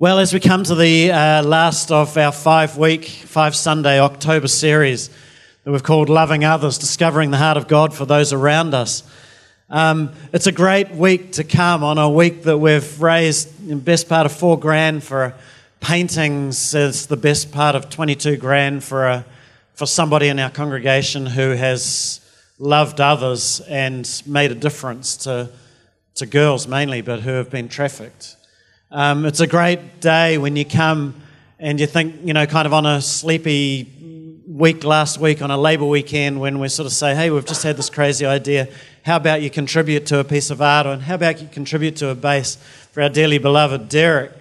Well, as we come to the uh, last of our five week, five Sunday October series that we've called Loving Others, Discovering the Heart of God for Those Around Us, um, it's a great week to come on a week that we've raised the best part of four grand for paintings, it's the best part of 22 grand for, a, for somebody in our congregation who has loved others and made a difference to, to girls mainly, but who have been trafficked. Um, it's a great day when you come and you think, you know, kind of on a sleepy week last week, on a Labour weekend, when we sort of say, hey, we've just had this crazy idea. How about you contribute to a piece of art? And how about you contribute to a base for our dearly beloved Derek?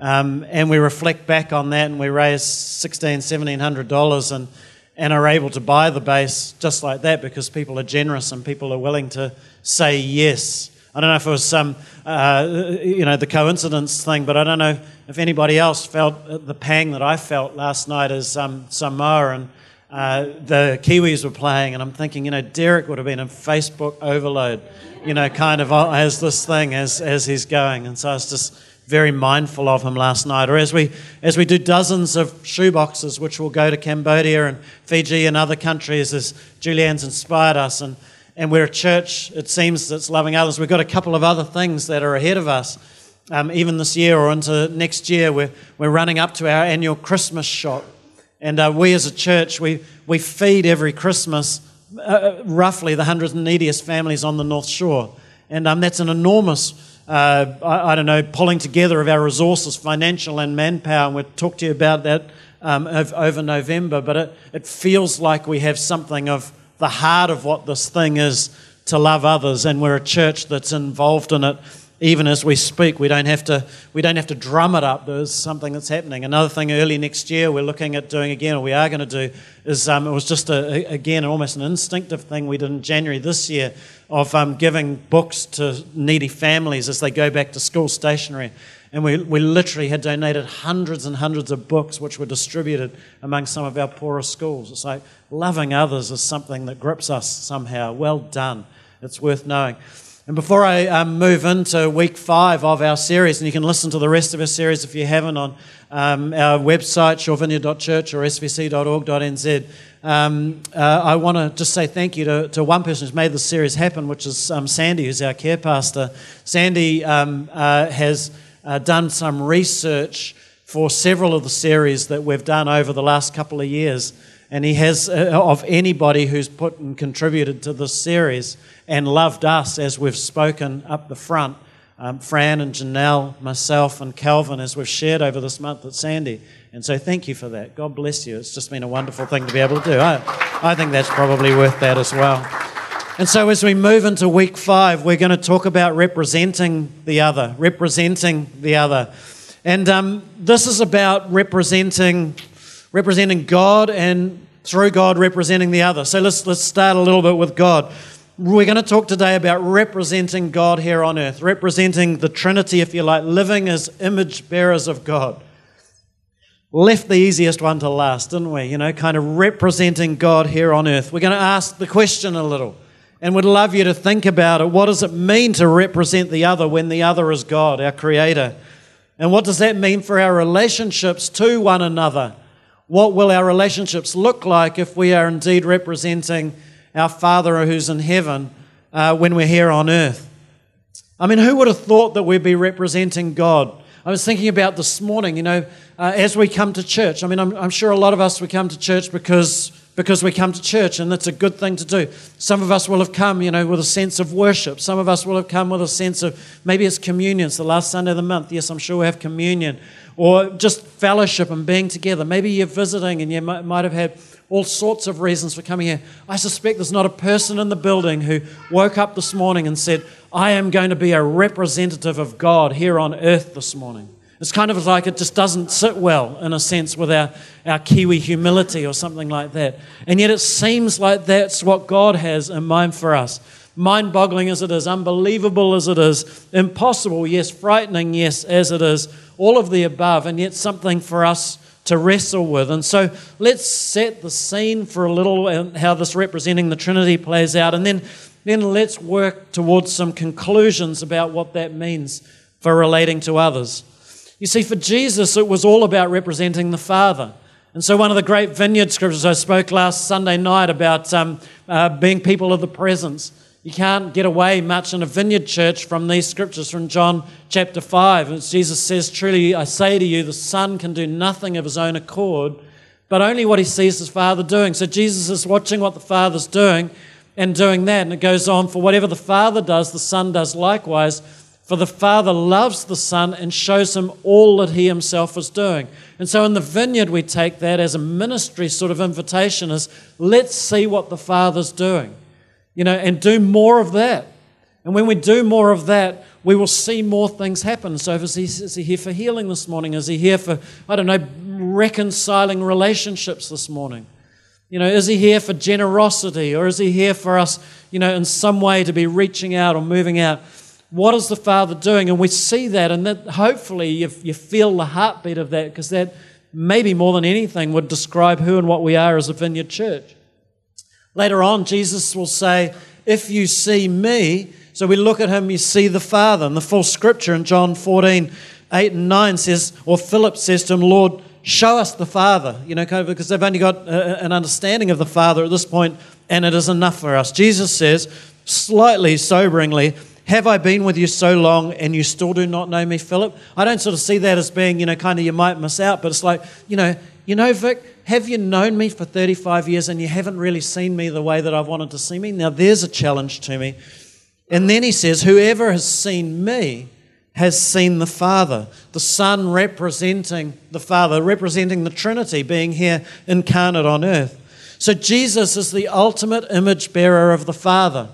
Um, and we reflect back on that and we raise $1,600, $1,700 and, and are able to buy the base just like that because people are generous and people are willing to say yes. I don't know if it was some, uh, you know, the coincidence thing, but I don't know if anybody else felt the pang that I felt last night as um, Samoa and uh, the Kiwis were playing, and I'm thinking, you know, Derek would have been a Facebook overload, you know, kind of uh, as this thing as as he's going, and so I was just very mindful of him last night. Or as we as we do dozens of shoeboxes, which will go to Cambodia and Fiji and other countries, as Julianne's inspired us and and we're a church, it seems, that's loving others. We've got a couple of other things that are ahead of us. Um, even this year or into next year, we're, we're running up to our annual Christmas shop. And uh, we as a church, we, we feed every Christmas uh, uh roughly the 100 neediest families on the North Shore. And um, that's an enormous, uh, I, I, don't know, pulling together of our resources, financial and manpower. And we'll talk to you about that um, over November. But it, it feels like we have something of the heart of what this thing is to love others, and we're a church that's involved in it even as we speak. We don't have to, we don't have to drum it up. There's something that's happening. Another thing early next year we're looking at doing again, or we are going to do, is um, it was just, a, again, almost an instinctive thing we did in January this year of um, giving books to needy families as they go back to school stationery. And we, we literally had donated hundreds and hundreds of books which were distributed among some of our poorer schools. It's like loving others is something that grips us somehow. Well done. It's worth knowing. And before I um, move into week five of our series, and you can listen to the rest of our series if you haven't on um, our website, shorevineyard.church or svc.org.nz, um, uh, I want to just say thank you to, to one person who's made this series happen, which is um, Sandy, who's our care pastor. Sandy um, uh, has uh, done some research for several of the series that we've done over the last couple of years. And he has, uh, of anybody who's put and contributed to this series and loved us as we've spoken up the front, um, Fran and Janelle, myself and Calvin, as we've shared over this month at Sandy. And so thank you for that. God bless you. It's just been a wonderful thing to be able to do. I, I think that's probably worth that as well. And so, as we move into week five, we're going to talk about representing the other, representing the other. And um, this is about representing, representing God and through God representing the other. So, let's, let's start a little bit with God. We're going to talk today about representing God here on earth, representing the Trinity, if you like, living as image bearers of God. Left the easiest one to last, didn't we? You know, kind of representing God here on earth. We're going to ask the question a little and would love you to think about it. What does it mean to represent the other when the other is God, our Creator? And what does that mean for our relationships to one another? What will our relationships look like if we are indeed representing our Father who's in heaven uh, when we're here on earth? I mean, who would have thought that we'd be representing God? I was thinking about this morning, you know, uh, as we come to church. I mean, I'm, I'm sure a lot of us, we come to church because because we come to church and that's a good thing to do. Some of us will have come, you know, with a sense of worship. Some of us will have come with a sense of maybe it's communion. It's the last Sunday of the month. Yes, I'm sure we have communion. Or just fellowship and being together. Maybe you're visiting and you might, might have had all sorts of reasons for coming here. I suspect there's not a person in the building who woke up this morning and said, I am going to be a representative of God here on earth this morning. It's kind of like it just doesn't sit well, in a sense, with our, our Kiwi humility or something like that. And yet it seems like that's what God has in mind for us. Mind boggling as it is, unbelievable as it is, impossible, yes, frightening, yes, as it is, all of the above, and yet something for us to wrestle with. And so let's set the scene for a little and how this representing the Trinity plays out, and then, then let's work towards some conclusions about what that means for relating to others. You see, for Jesus, it was all about representing the Father. And so, one of the great vineyard scriptures I spoke last Sunday night about um, uh, being people of the presence. You can't get away much in a vineyard church from these scriptures from John chapter 5. And Jesus says, Truly, I say to you, the Son can do nothing of his own accord, but only what he sees his Father doing. So, Jesus is watching what the Father's doing and doing that. And it goes on, For whatever the Father does, the Son does likewise. For the Father loves the Son and shows him all that he himself is doing. And so in the vineyard, we take that as a ministry sort of invitation is let's see what the Father's doing, you know, and do more of that. And when we do more of that, we will see more things happen. So is he, is he here for healing this morning? Is he here for, I don't know, reconciling relationships this morning? You know, is he here for generosity or is he here for us, you know, in some way to be reaching out or moving out? What is the Father doing? And we see that, and that hopefully you, you feel the heartbeat of that because that maybe more than anything would describe who and what we are as a vineyard church. Later on, Jesus will say, If you see me, so we look at him, you see the Father. And the full scripture in John 14, 8 and 9 says, or Philip says to him, Lord, show us the Father, you know, because they've only got an understanding of the Father at this point, and it is enough for us. Jesus says, slightly soberingly, have I been with you so long and you still do not know me, Philip? I don't sort of see that as being, you know, kind of you might miss out, but it's like, you know, you know, Vic, have you known me for 35 years and you haven't really seen me the way that I've wanted to see me? Now there's a challenge to me. And then he says, Whoever has seen me has seen the Father. The Son representing the Father, representing the Trinity being here incarnate on earth. So Jesus is the ultimate image bearer of the Father.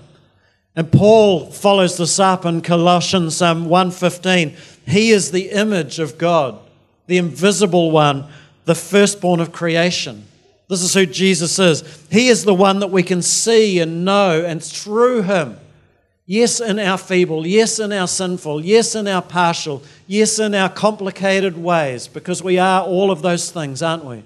And Paul follows this up in Colossians um, 1:15. He is the image of God, the invisible one, the firstborn of creation. This is who Jesus is. He is the one that we can see and know, and through him, yes, in our feeble, yes, in our sinful, yes, in our partial, yes, in our complicated ways, because we are all of those things, aren't we?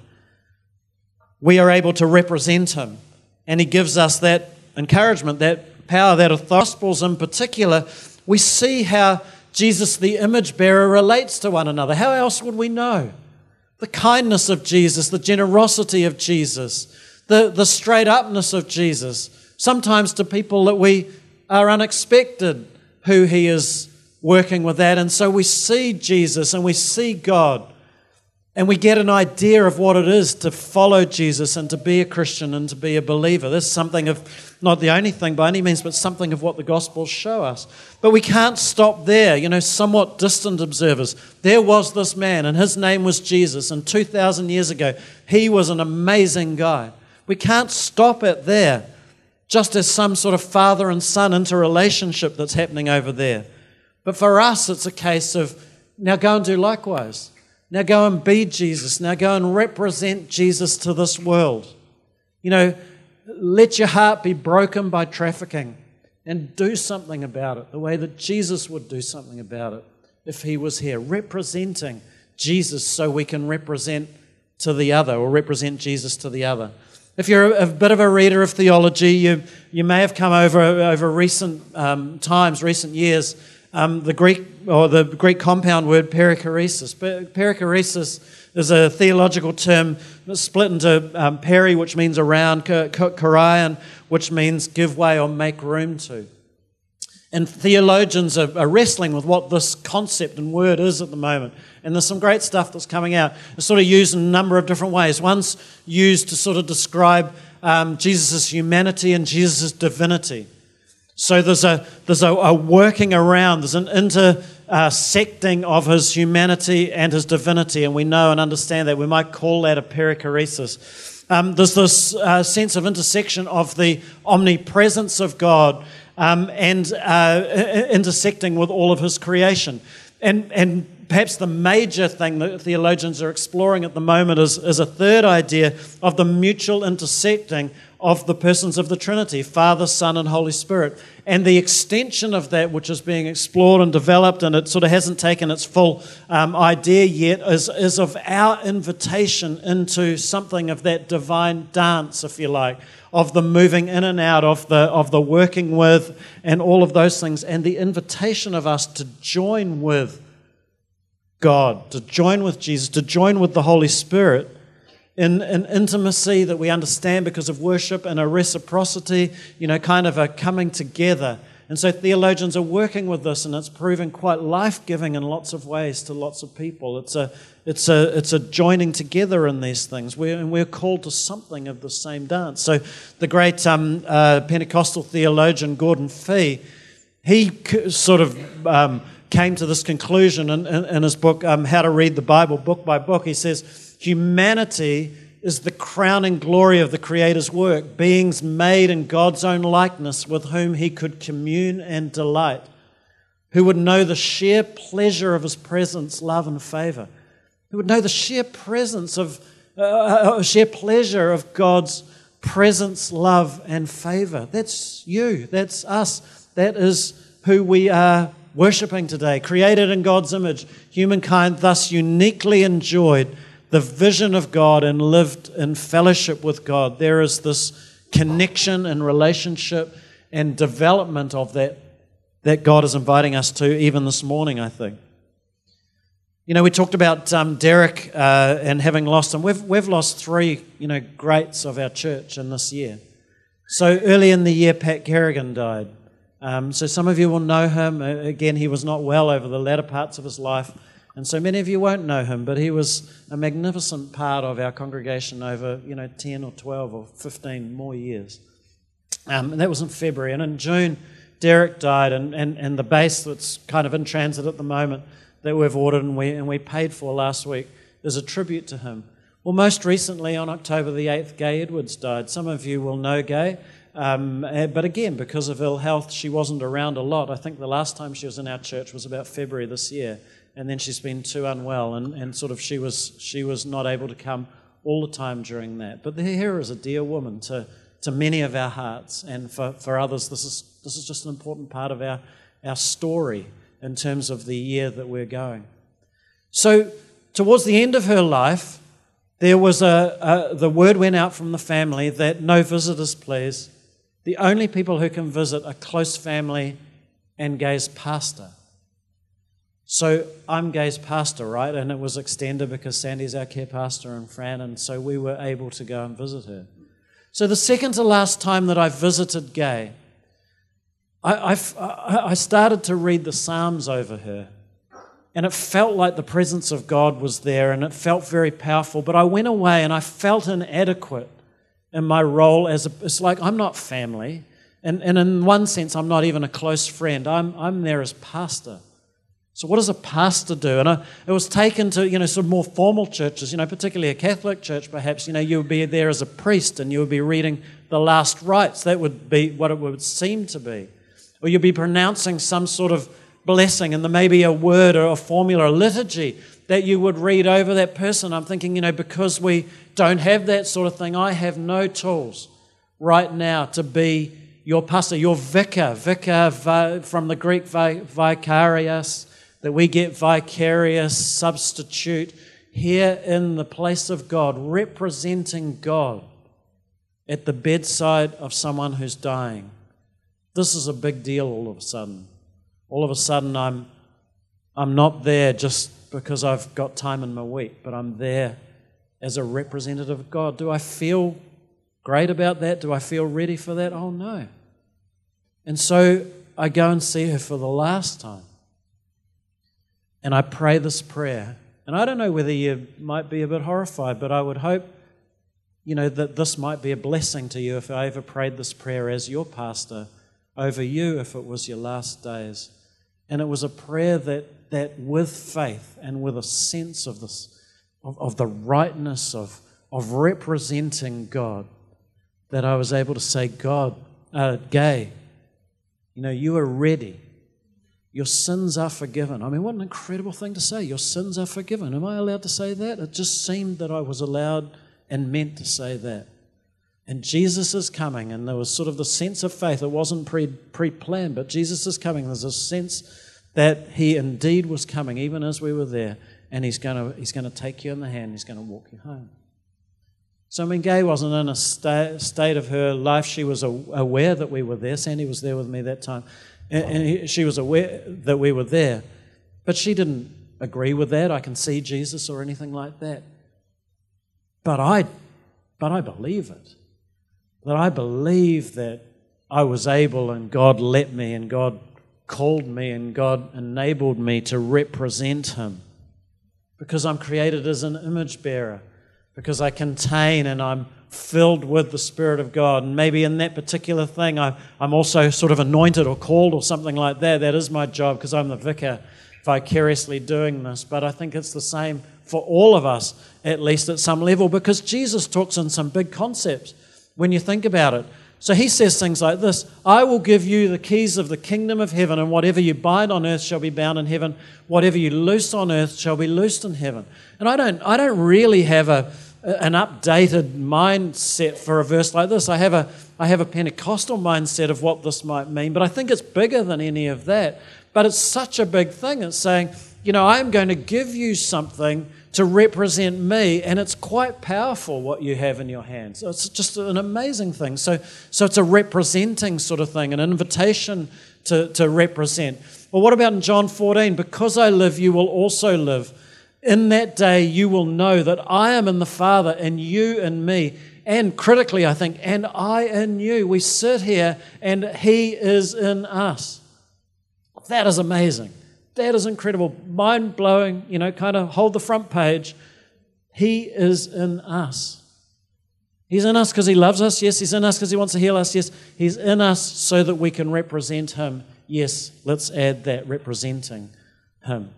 We are able to represent him. And he gives us that encouragement, that power, that of the Gospels in particular, we see how Jesus, the image bearer, relates to one another. How else would we know? The kindness of Jesus, the generosity of Jesus, the, the straight upness of Jesus, sometimes to people that we are unexpected who he is working with that. And so we see Jesus and we see God and we get an idea of what it is to follow Jesus and to be a Christian and to be a believer. This is something of, not the only thing by any means, but something of what the Gospels show us. But we can't stop there, you know, somewhat distant observers. There was this man, and his name was Jesus, and 2,000 years ago, he was an amazing guy. We can't stop it there, just as some sort of father and son interrelationship that's happening over there. But for us, it's a case of now go and do likewise. Now go and be Jesus. Now go and represent Jesus to this world. You know, let your heart be broken by trafficking and do something about it the way that Jesus would do something about it if he was here, representing Jesus so we can represent to the other or represent Jesus to the other. If you're a, bit of a reader of theology, you, you may have come over over recent um, times, recent years, um, the Greek or the Greek compound word perichoresis. Perichoresis is a theological term split into um, peri, which means around, chorion, which means give way or make room to. And theologians are, are, wrestling with what this concept and word is at the moment. And there's some great stuff that's coming out. It's sort of used in a number of different ways. One's used to sort of describe um, Jesus' humanity and Jesus' divinity. So there's a, there's a, a working around, there's an intersecting of his humanity and his divinity, and we know and understand that. We might call that a perichoresis. Um, there's this uh, sense of intersection of the omnipresence of God um, and uh, intersecting with all of his creation. And, and perhaps the major thing that theologians are exploring at the moment is, is a third idea of the mutual intersecting of the persons of the Trinity Father, Son, and Holy Spirit. And the extension of that, which is being explored and developed, and it sort of hasn't taken its full um, idea yet, is, is of our invitation into something of that divine dance, if you like, of the moving in and out, of the, of the working with, and all of those things, and the invitation of us to join with God, to join with Jesus, to join with the Holy Spirit in an in intimacy that we understand because of worship and a reciprocity, you know, kind of a coming together. And so theologians are working with this, and it's proving quite life giving in lots of ways to lots of people. It's a, it's a, it's a joining together in these things, we're, and we're called to something of the same dance. So the great um, uh, Pentecostal theologian Gordon Fee, he sort of um, came to this conclusion in, in, in his book, um, How to Read the Bible, book by book. He says, Humanity is the crowning glory of the Creator's work, beings made in God's own likeness with whom he could commune and delight, who would know the sheer pleasure of his presence, love, and favor, who would know the sheer presence of, uh, uh, sheer pleasure of God's presence, love, and favor. That's you, that's us, that is who we are worshipping today. Created in God's image, humankind thus uniquely enjoyed the vision of God and lived in fellowship with God. There is this connection and relationship and development of that that God is inviting us to even this morning, I think. You know, we talked about um, Derek uh, and having lost him. We've, we've lost three, you know, greats of our church in this year. So early in the year, Pat Kerrigan died. Um, so some of you will know him. Again, he was not well over the latter parts of his life. And so many of you won't know him, but he was a magnificent part of our congregation over, you know, 10 or 12 or 15 more years. Um, and that was in February. And in June, Derek died, and, and, and the base that's kind of in transit at the moment that we've ordered and we, and we paid for last week is a tribute to him. Well, most recently on October the 8th, Gay Edwards died. Some of you will know Gay. Um, eh, but again, because of ill health, she wasn't around a lot. I think the last time she was in our church was about February this year and then she's been too unwell, and, and sort of she was, she was not able to come all the time during that. But here is a dear woman to, to many of our hearts, and for, for others, this is, this is just an important part of our, our story in terms of the year that we're going. So, towards the end of her life, there was a, a, the word went out from the family that no visitors, please. The only people who can visit are close family and Gay's pastor. So I'm Gay's pastor, right? And it was extended because Sandy's our care pastor and Fran, and so we were able to go and visit her. So the second to last time that I visited Gay, I, I, I started to read the Psalms over her. And it felt like the presence of God was there, and it felt very powerful. But I went away and I felt inadequate in my role as a, it's like I'm not family. And, and in one sense, I'm not even a close friend. I'm, I'm there as pastor. So, what does a pastor do? And I, it was taken to, you know, some more formal churches, you know, particularly a Catholic church, perhaps, you know, you would be there as a priest and you would be reading the last rites. That would be what it would seem to be. Or you'd be pronouncing some sort of blessing and there may be a word or a formula, a liturgy that you would read over that person. I'm thinking, you know, because we don't have that sort of thing, I have no tools right now to be your pastor, your vicar, vicar from the Greek vicarius that we get vicarious substitute here in the place of God, representing God at the bedside of someone who's dying. This is a big deal all of a sudden. All of a sudden, I'm, I'm not there just because I've got time in my week, but I'm there as a representative of God. Do I feel great about that? Do I feel ready for that? Oh, no. And so I go and see her for the last time. And I pray this prayer. And I don't know whether you might be a bit horrified, but I would hope, you know, that this might be a blessing to you if I ever prayed this prayer as your pastor over you if it was your last days. And it was a prayer that, that with faith and with a sense of this, of, of the rightness of, of representing God, that I was able to say, God, uh, Gay, you know, you are ready your sins are forgiven. I mean, what an incredible thing to say. Your sins are forgiven. Am I allowed to say that? It just seemed that I was allowed and meant to say that. And Jesus is coming, and there was sort of the sense of faith. It wasn't pre planned, but Jesus is coming. There's a sense that He indeed was coming, even as we were there, and He's going to, he's going to take you in the hand, He's going to walk you home. So, I mean, Gay wasn't in a sta- state of her life. She was aware that we were there. Sandy was there with me that time and, and she was aware that we were there, but she didn't agree with that. I can see Jesus or anything like that. But I, but I believe it. That I believe that I was able and God let me and God called me and God enabled me to represent Him because I'm created as an image bearer, because I contain and I'm filled with the Spirit of God. And maybe in that particular thing, I, am also sort of anointed or called or something like that. That is my job because I'm the vicar vicariously doing this. But I think it's the same for all of us, at least at some level, because Jesus talks in some big concepts when you think about it. So he says things like this I will give you the keys of the kingdom of heaven, and whatever you bind on earth shall be bound in heaven, whatever you loose on earth shall be loosed in heaven. And I don't, I don't really have a, an updated mindset for a verse like this. I have, a, I have a Pentecostal mindset of what this might mean, but I think it's bigger than any of that. But it's such a big thing. It's saying, you know, I'm going to give you something to represent me, and it's quite powerful what you have in your hands. It's just an amazing thing. So, so it's a representing sort of thing, an invitation to, to represent. Well, what about in John 14? Because I live, you will also live. In that day, you will know that I am in the Father, and you in me. And critically, I think, and I in you. We sit here, and He is in us. That is amazing. That is incredible. Mind blowing, you know, kind of hold the front page. He is in us. He's in us because He loves us. Yes. He's in us because He wants to heal us. Yes. He's in us so that we can represent Him. Yes. Let's add that representing Him.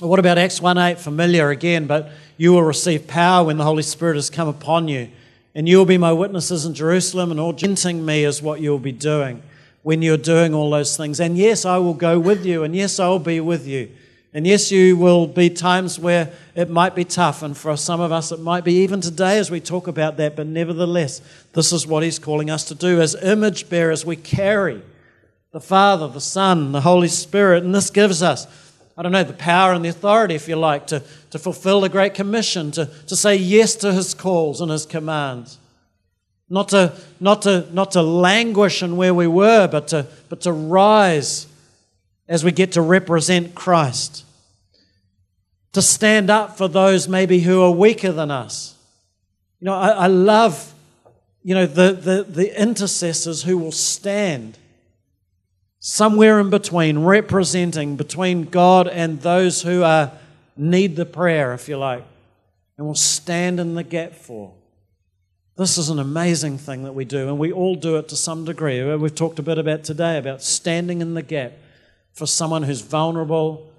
What about Acts 1 8? Familiar again, but you will receive power when the Holy Spirit has come upon you. And you will be my witnesses in Jerusalem, and all genting me is what you will be doing when you're doing all those things. And yes, I will go with you, and yes, I'll be with you. And yes, you will be times where it might be tough, and for some of us, it might be even today as we talk about that. But nevertheless, this is what He's calling us to do. As image bearers, we carry the Father, the Son, the Holy Spirit, and this gives us, I don't know, the power and the authority, if you like, to, to fulfill the Great Commission, to, to say yes to His calls and His commands not to, not to, not to languish in where we were, but to, but to rise as we get to represent Christ. To stand up for those maybe who are weaker than us. You know, I, I love, you know, the, the, the intercessors who will stand somewhere in between, representing between God and those who are, need the prayer, if you like, and will stand in the gap for. This is an amazing thing that we do, and we all do it to some degree. We've talked a bit about today about standing in the gap for someone who's vulnerable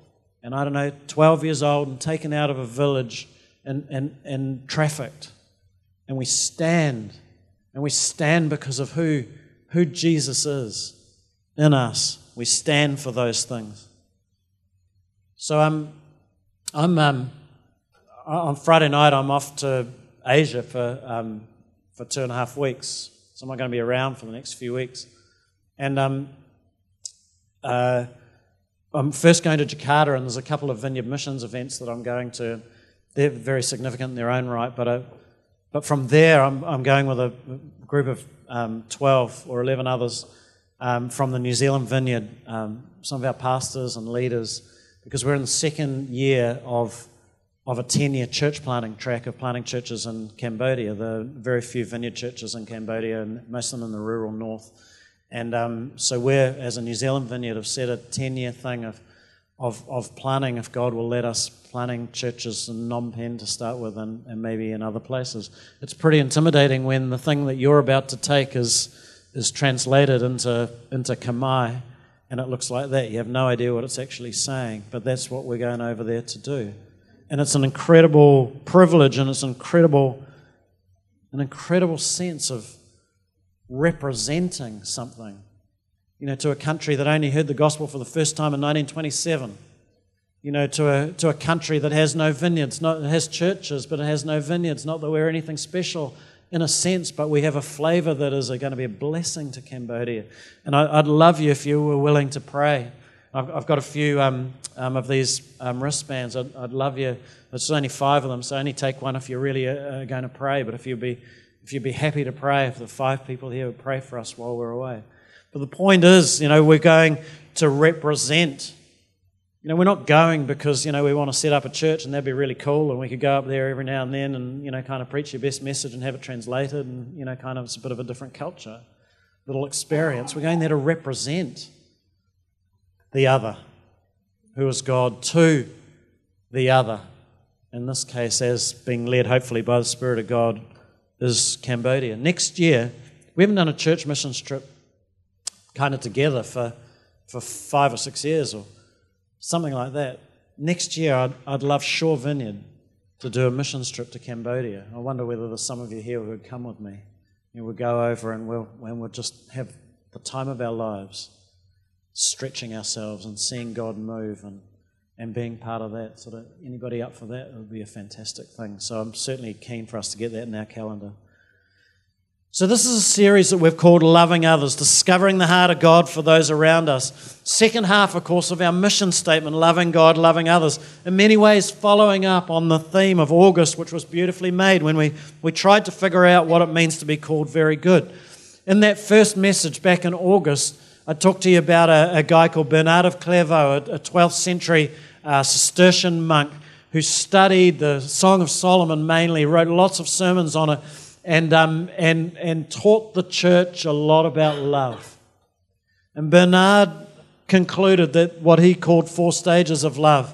and, I don't know, 12 years old and taken out of a village and, and, and trafficked. And we stand, and we stand because of who, who Jesus is in us. We stand for those things. So I'm, I'm um, on Friday night, I'm off to Asia for um, for two and a half weeks. So I'm not going to be around for the next few weeks. And um, uh, I'm first going to Jakarta, and there's a couple of Vineyard Missions events that I'm going to. They're very significant in their own right, but, uh, but from there, I'm, I'm going with a group of um, 12 or 11 others um, from the New Zealand Vineyard, um, some of our pastors and leaders, because we're in the second year of of a 10 year church planting track of planting churches in Cambodia. There are very few vineyard churches in Cambodia, and most of them in the rural north. And um, so we're, as a New Zealand vineyard, have set a 10 year thing of, of, of planning, if God will let us, planting churches in Phnom Penh to start with and, and maybe in other places. It's pretty intimidating when the thing that you're about to take is, is translated into, into Khmer and it looks like that. You have no idea what it's actually saying, but that's what we're going over there to do. And it's an incredible privilege and it's an incredible, an incredible sense of representing something. You know, to a country that only heard the gospel for the first time in 1927. You know, to a, to a country that has no vineyards, not, it has churches, but it has no vineyards. Not that we're anything special in a sense, but we have a flavor that is going to be a blessing to Cambodia. And I, would love you if you were willing to pray I've, I've got a few um, um, of these um, wristbands. I'd, I'd, love you. There's only five of them, so only take one if you're really uh, going to pray. But if you'd be if you'd be happy to pray, if the five people here would pray for us while we're away. But the point is, you know, we're going to represent You know, we're not going because, you know, we want to set up a church and that'd be really cool and we could go up there every now and then and, you know, kind of preach your best message and have it translated and, you know, kind of it's a bit of a different culture, little experience. We're going there to represent the other, who is God, to the other. In this case, as being led hopefully by the Spirit of God, is Cambodia. Next year, we haven't done a church mission trip kind of together for, for five or six years or something like that. Next year, I'd, I'd love Shore Vineyard to do a mission trip to Cambodia. I wonder whether there's some of you here who would come with me. And we'll go over and we'll, and we'll just have the time of our lives stretching ourselves and seeing God move and, and being part of that. Sort of anybody up for that? It would be a fantastic thing. So I'm certainly keen for us to get that in our calendar. So, this is a series that we've called Loving Others, discovering the heart of God for those around us. Second half, of course, of our mission statement, Loving God, Loving Others. In many ways, following up on the theme of August, which was beautifully made when we, we tried to figure out what it means to be called very good. In that first message back in August, I talked to you about a, a guy called Bernard of Clairvaux, a, a 12th century uh, Cistercian monk who studied the Song of Solomon mainly, wrote lots of sermons on it and, um, and, and taught the church a lot about love. And Bernard concluded that what he called four stages of love.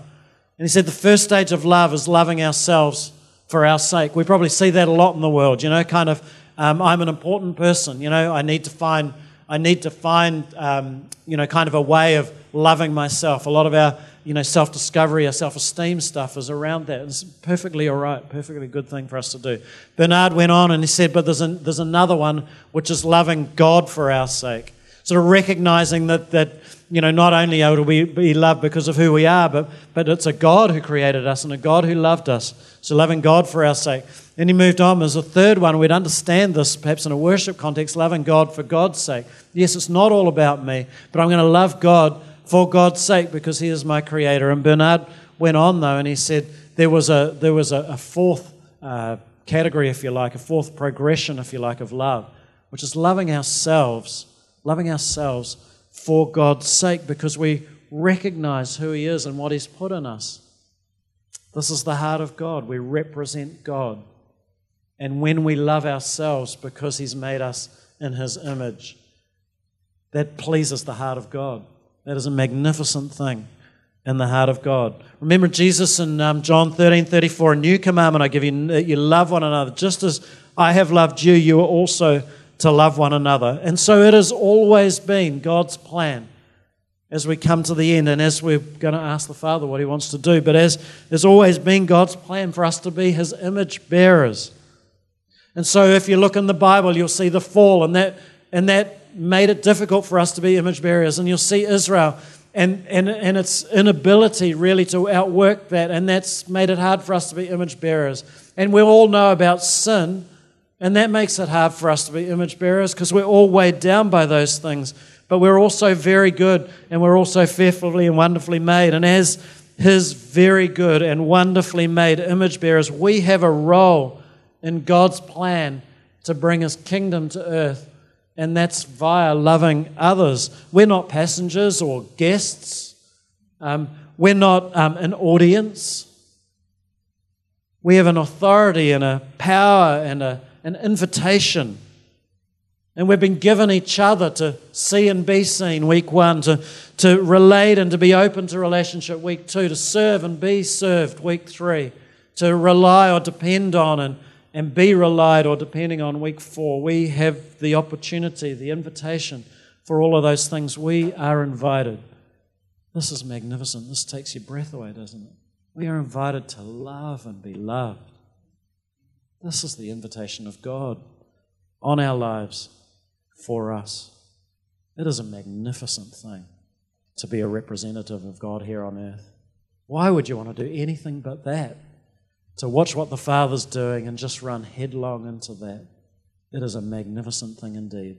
And he said the first stage of love is loving ourselves for our sake. We probably see that a lot in the world, you know, kind of, um, I'm an important person, you know, I need to find, I need to find, um, you know, kind of a way of loving myself. A lot of our you know, self discovery our self esteem stuff is around that. It's perfectly all right, perfectly good thing for us to do. Bernard went on and he said, but there's, an, there's another one which is loving God for our sake. Sort of recognizing that, that you know, not only are we be loved because of who we are, but, but it's a God who created us and a God who loved us. So loving God for our sake. Then he moved on as a third one. We'd understand this perhaps in a worship context, loving God for God's sake. Yes, it's not all about me, but I'm going to love God for God's sake because He is my creator. And Bernard went on, though, and he said there was a, there was a, a fourth uh, category, if you like, a fourth progression, if you like, of love, which is loving ourselves, loving ourselves for God's sake because we recognize who He is and what He's put in us. This is the heart of God. We represent God. And when we love ourselves because He's made us in His image, that pleases the heart of God. That is a magnificent thing in the heart of God. Remember Jesus in um, John 13 34, a new commandment I give you, that you love one another. Just as I have loved you, you are also to love one another. And so it has always been God's plan as we come to the end and as we're going to ask the Father what He wants to do. But as there's always been God's plan for us to be His image bearers. And so if you look in the Bible, you'll see the fall, and that, and that made it difficult for us to be image bearers. And you'll see Israel and, and, and its inability really to outwork that. And that's made it hard for us to be image bearers. And we all know about sin, and that makes it hard for us to be image bearers because we're all weighed down by those things. But we're also very good, and we're also fearfully and wonderfully made. And as His very good and wonderfully made image bearers, we have a role in God's plan to bring His kingdom to earth and that's via loving others. We're not passengers or guests, um, we're not um, an audience. We have an authority and a power and a, an invitation. And we've been given each other to see and be seen, week one, to, to relate and to be open to relationship, week two, to serve and be served, week three, to rely or depend on and and be relied or depending on week four, we have the opportunity, the invitation for all of those things. We are invited. This is magnificent. This takes your breath away, doesn't it? We are invited to love and be loved. This is the invitation of God on our lives for us. It is a magnificent thing to be a representative of God here on earth. Why would you want to do anything but that? to watch what the Father's doing and just run headlong into that. It is a magnificent thing indeed.